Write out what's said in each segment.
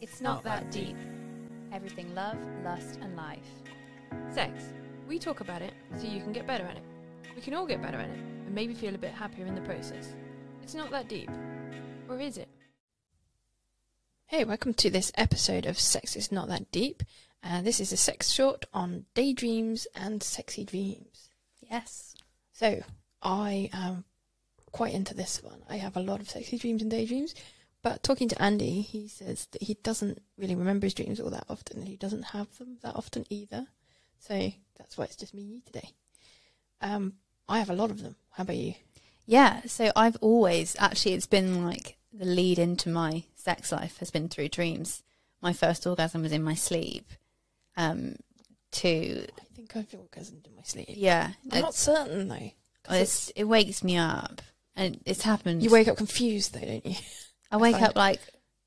It's not that deep. Everything love, lust, and life. Sex. We talk about it so you can get better at it. We can all get better at it and maybe feel a bit happier in the process. It's not that deep. Or is it? Hey, welcome to this episode of Sex is Not That Deep. And this is a sex short on daydreams and sexy dreams. Yes. So, I am quite into this one. I have a lot of sexy dreams and daydreams. But talking to Andy, he says that he doesn't really remember his dreams all that often. He doesn't have them that often either. So that's why it's just me and you today. Um, I have a lot of them. How about you? Yeah, so I've always actually it's been like the lead into my sex life has been through dreams. My first orgasm was in my sleep. Um, to I think I've orgasmed in my sleep. yeah, I'm not it's, certain though. 'cause it's, it wakes me up, and it's happened. You wake up confused though, don't you? I wake find- up like,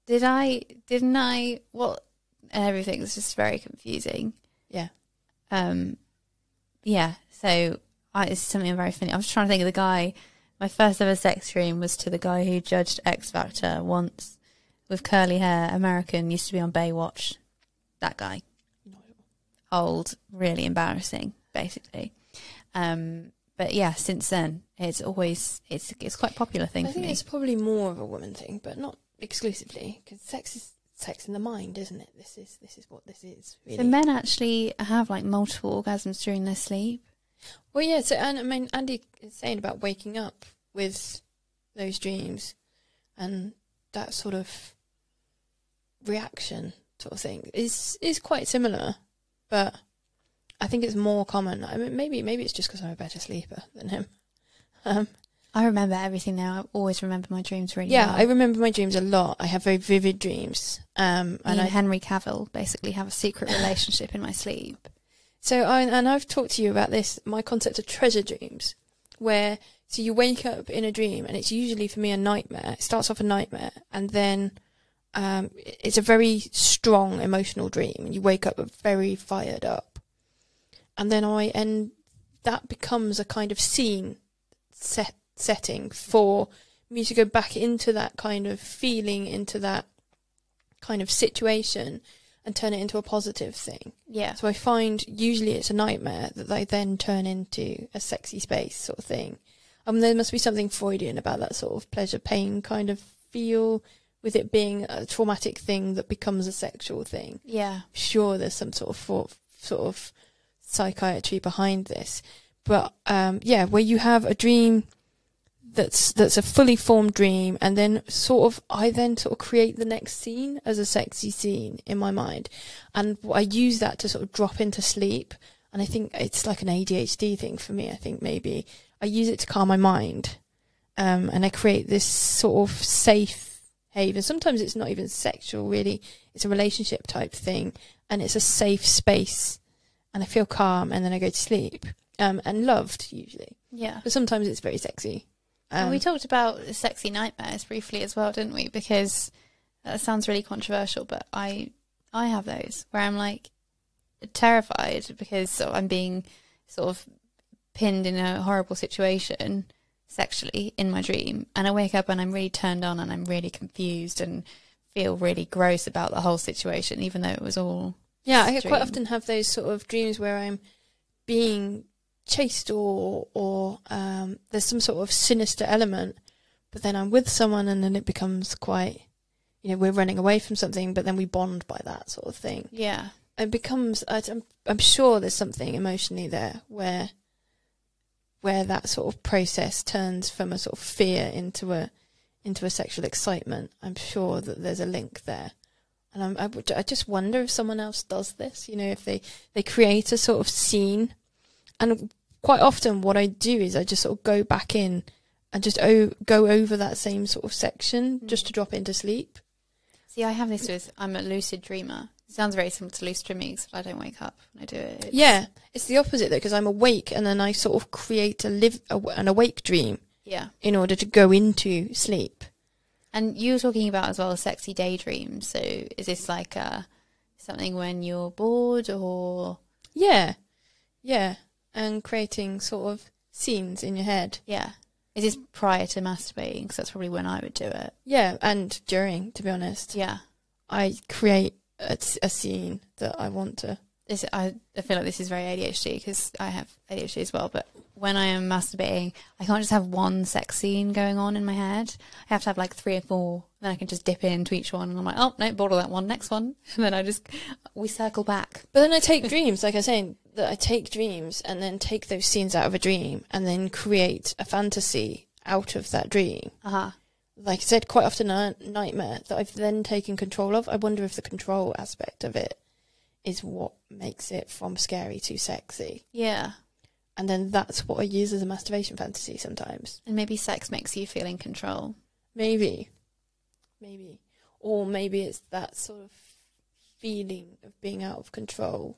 did I? Didn't I? What? And everything's just very confusing. Yeah. Um, yeah. So I, it's something very funny. I was trying to think of the guy. My first ever sex dream was to the guy who judged X Factor once, with curly hair, American, used to be on Baywatch. That guy, No. old, really embarrassing, basically. Um, but yeah, since then, it's always it's it's quite a popular thing I think me. it's probably more of a woman thing, but not exclusively, because sex is sex in the mind, isn't it? This is this is what this is. Really. So men actually have like multiple orgasms during their sleep. Well, yeah. So, and I mean, Andy is saying about waking up with those dreams and that sort of reaction, sort of thing, is is quite similar, but I think it's more common. I mean, maybe maybe it's just because I'm a better sleeper than him. Um, I remember everything now. I always remember my dreams really yeah, well. I remember my dreams a lot. I have very vivid dreams. Um, and I Henry Cavill basically have a secret relationship in my sleep. So, I, and I've talked to you about this, my concept of treasure dreams, where so you wake up in a dream, and it's usually for me a nightmare. It starts off a nightmare, and then um, it's a very strong emotional dream, and you wake up very fired up, and then I and that becomes a kind of scene set setting for me to go back into that kind of feeling, into that kind of situation, and turn it into a positive thing. Yeah. So I find usually it's a nightmare that they then turn into a sexy space sort of thing. Um, there must be something Freudian about that sort of pleasure pain kind of feel with it being a traumatic thing that becomes a sexual thing. Yeah. Sure, there's some sort of for, sort of psychiatry behind this, but um, yeah, where you have a dream that's that's a fully formed dream, and then sort of I then sort of create the next scene as a sexy scene in my mind, and I use that to sort of drop into sleep. And I think it's like an ADHD thing for me. I think maybe I use it to calm my mind, um, and I create this sort of safe haven. Sometimes it's not even sexual, really. It's a relationship type thing, and it's a safe space, and I feel calm, and then I go to sleep, um, and loved usually. Yeah. But sometimes it's very sexy. Um, we talked about sexy nightmares briefly as well, didn't we? Because that sounds really controversial, but I I have those where I'm like terrified because I'm being sort of pinned in a horrible situation sexually in my dream, and I wake up and I'm really turned on and I'm really confused and feel really gross about the whole situation, even though it was all Yeah, I dream. quite often have those sort of dreams where I'm being chased or or um, there's some sort of sinister element, but then I'm with someone and then it becomes quite, you know, we're running away from something, but then we bond by that sort of thing. yeah It becomes, I- I'm I'm sure there's something emotionally there where where that sort of process turns from a sort of fear into a into a sexual excitement. I'm sure that there's a link there. And I'm, I, would- I just wonder if someone else does this, you know, if they, they create a sort of scene. And quite often what I do is I just sort of go back in and just o- go over that same sort of section just Mm. to drop into sleep. See, I have this with I'm a lucid dreamer. It sounds very similar to lucid dreaming, except I don't wake up when I do it. It's- Yeah, it's the opposite though, because I'm awake and then I sort of create a live a, an awake dream yeah. in order to go into sleep. And you were talking about as well sexy daydreams. So is this like uh, something when you're bored or Yeah, yeah, and creating sort of scenes in your head. yeah? Is this prior to masturbating? Because that's probably when I would do it. Yeah, and during, to be honest. Yeah. I create a, a scene that I want to. This, I, I feel like this is very ADHD because I have ADHD as well. But when I am masturbating, I can't just have one sex scene going on in my head. I have to have like three or four. Then I can just dip into each one, and I'm like, oh no, bottle that one, next one, and then I just we circle back. But then I take dreams, like I was saying, that I take dreams and then take those scenes out of a dream and then create a fantasy out of that dream. Uh huh. Like I said, quite often a nightmare that I've then taken control of. I wonder if the control aspect of it is what makes it from scary to sexy. Yeah. And then that's what I use as a masturbation fantasy sometimes. And maybe sex makes you feel in control. Maybe. Maybe. Or maybe it's that sort of feeling of being out of control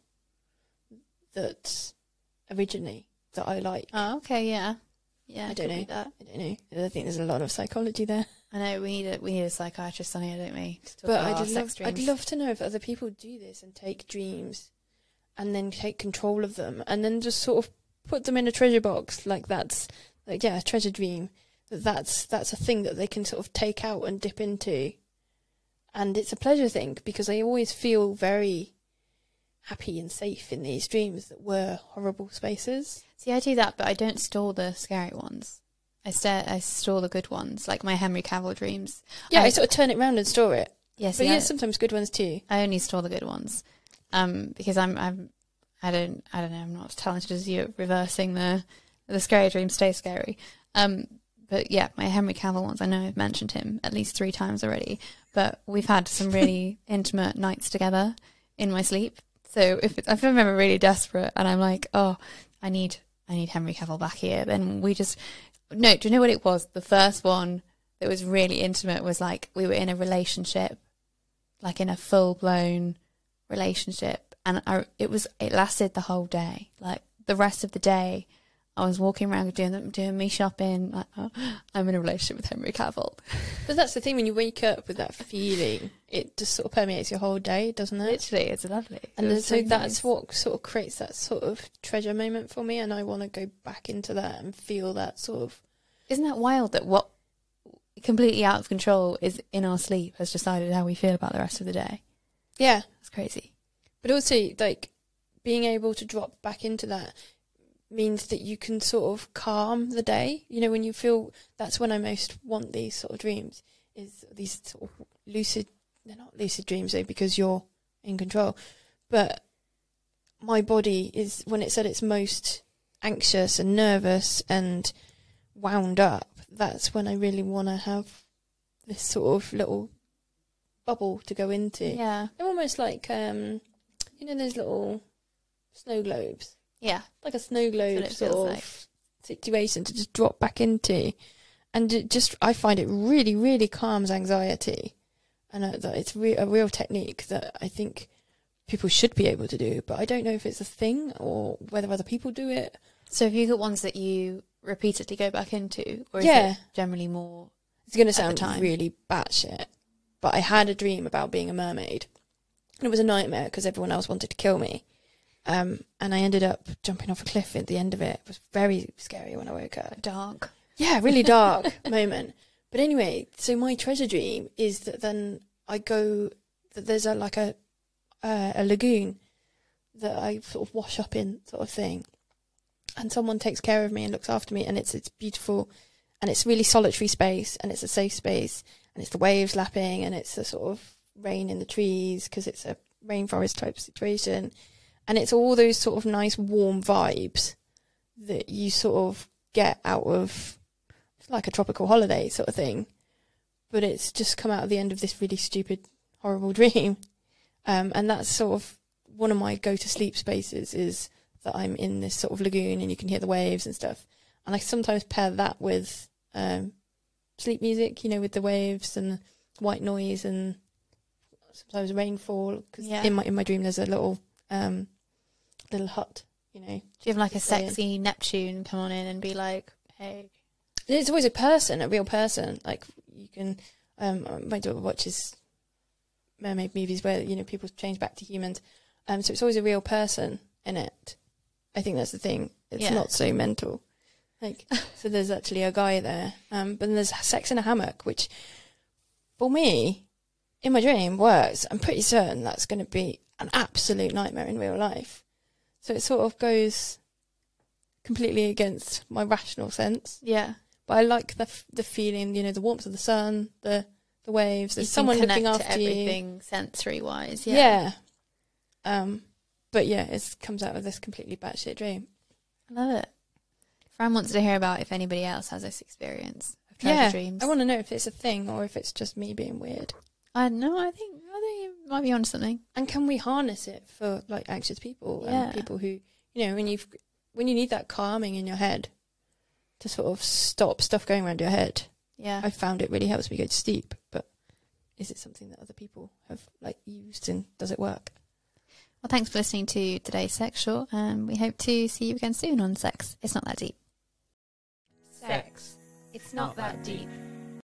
that originally that I like. Oh, okay, yeah, yeah. I don't know. That. I don't know. I think there's a lot of psychology there. I know we need a we need a psychiatrist on here, don't we? to talk But I'd love, I'd love to know if other people do this and take dreams and then take control of them and then just sort of put them in a treasure box like that's like yeah, a treasure dream. That that's that's a thing that they can sort of take out and dip into. And it's a pleasure thing because I always feel very happy and safe in these dreams that were horrible spaces. See, I do that, but I don't store the scary ones. I stare, I store the good ones, like my Henry Cavill dreams. Yeah, I, I- sort of turn it round and store it. Yes, But yeah, yeah, sometimes good ones too. I only store the good ones, um, because I'm I'm I don't I don't know I'm not as talented as you at reversing the the scary dreams stay scary. Um, but yeah, my Henry Cavill ones. I know I've mentioned him at least three times already, but we've had some really intimate nights together in my sleep. So if it, if I'm ever really desperate and I'm like, oh, I need I need Henry Cavill back here, then we just no. Do you know what it was? The first one that was really intimate was like we were in a relationship, like in a full blown relationship, and I, it was it lasted the whole day. Like the rest of the day, I was walking around doing doing me shopping. Like oh, I'm in a relationship with Henry Cavill. But that's the thing when you wake up with that feeling, it just sort of permeates your whole day, doesn't it? Literally, it's lovely. and It was so really that's what sort of creates that sort of treasure moment for me, and I want to go back into that and feel that sort of. Isn't that wild that what completely out of control is in our sleep has decided how we feel about the rest of the day? Yeah, It's crazy. but also like being able to drop back into that means that you can sort of calm the day. You know, when you feel that's when I most want these sort of dreams is these sort of lucid. They're not lucid dreams though because you're in control, but my body is when it's at its most anxious and nervous and wound up. That's when I really want to have this sort of little bubble to go into. Yeah. They're almost like um, you know, those little snow globes, Yeah. like a snow globe sort of like. situation to just drop back into, and it just I find it really, really calms anxiety, and uh, that it's re- a real technique that I think people should be able to do, but I don't know if it's a thing or whether other people do it. So have you got ones that you repeatedly go back into, or is Yeah. it generally more? It's going to sound time. really batshit, but I had a dream about being a mermaid. And it was a nightmare because everyone else wanted to kill me. Um, and I ended up jumping off a cliff at the end of it. It was very scary when I woke up. Dark. Yeah, really dark moment. But anyway, so my treasure dream is that then I go that there's a like a uh, a lagoon that I sort of wash up in, sort of thing, and someone takes care of me and looks after me, and it's it's beautiful, and it's really solitary space, and it's a safe space, and it's the waves lapping, and it's a sort of rain in the trees because it's a rainforest type situation, and it's all those sort of nice warm vibes that you sort of get out of like a tropical holiday sort of thing, but it's just come out at the end of this really stupid, horrible dream, um, and that's sort of one of my go to sleep spaces is that I'm in this sort of lagoon and you can hear the waves and stuff, and I sometimes pair that with um, sleep music, you know, with the waves and white noise and sometimes rainfall because Yeah. in my in my dream there's a little um, little hut, you know, Do you have like a Stay in. sexy Neptune come on in and be like, "Hey, It's always a person, a real person. Like you can, um, my daughter watches mermaid movies where you know people change back to humans, um, so it's always a real person in it. I think that's the thing. It's Yeah. not so mental. Like so, there's actually a guy there, um, but then there's sex in a hammock, which for me in my dream works, I'm pretty certain that's going to be an absolute nightmare in real life. So it sort of goes completely against my rational sense. Yeah. But I like the f- the feeling, you know, the warmth of the sun, the the waves. There's someone looking after to you. everything sensory wise. Yeah. Yeah. Um, but yeah, it comes out of this completely batshit dream. I love it. Fran wants to hear about if anybody else has this experience of treasure yeah, dreams. I want to know if it's a thing or if it's just me being weird. I know. I think I think you might be onto something. And can we harness it for like anxious people Yeah. and people who, you know, when you've when you need that calming in your head to sort of stop stuff going around your head. Yeah. I found it really helps me go to sleep. But is it something that other people have like used and does it work? Well, thanks for listening to today's Sex Short, and we hope to see you again soon on Sex. It's not that deep. Sex. It's not that deep.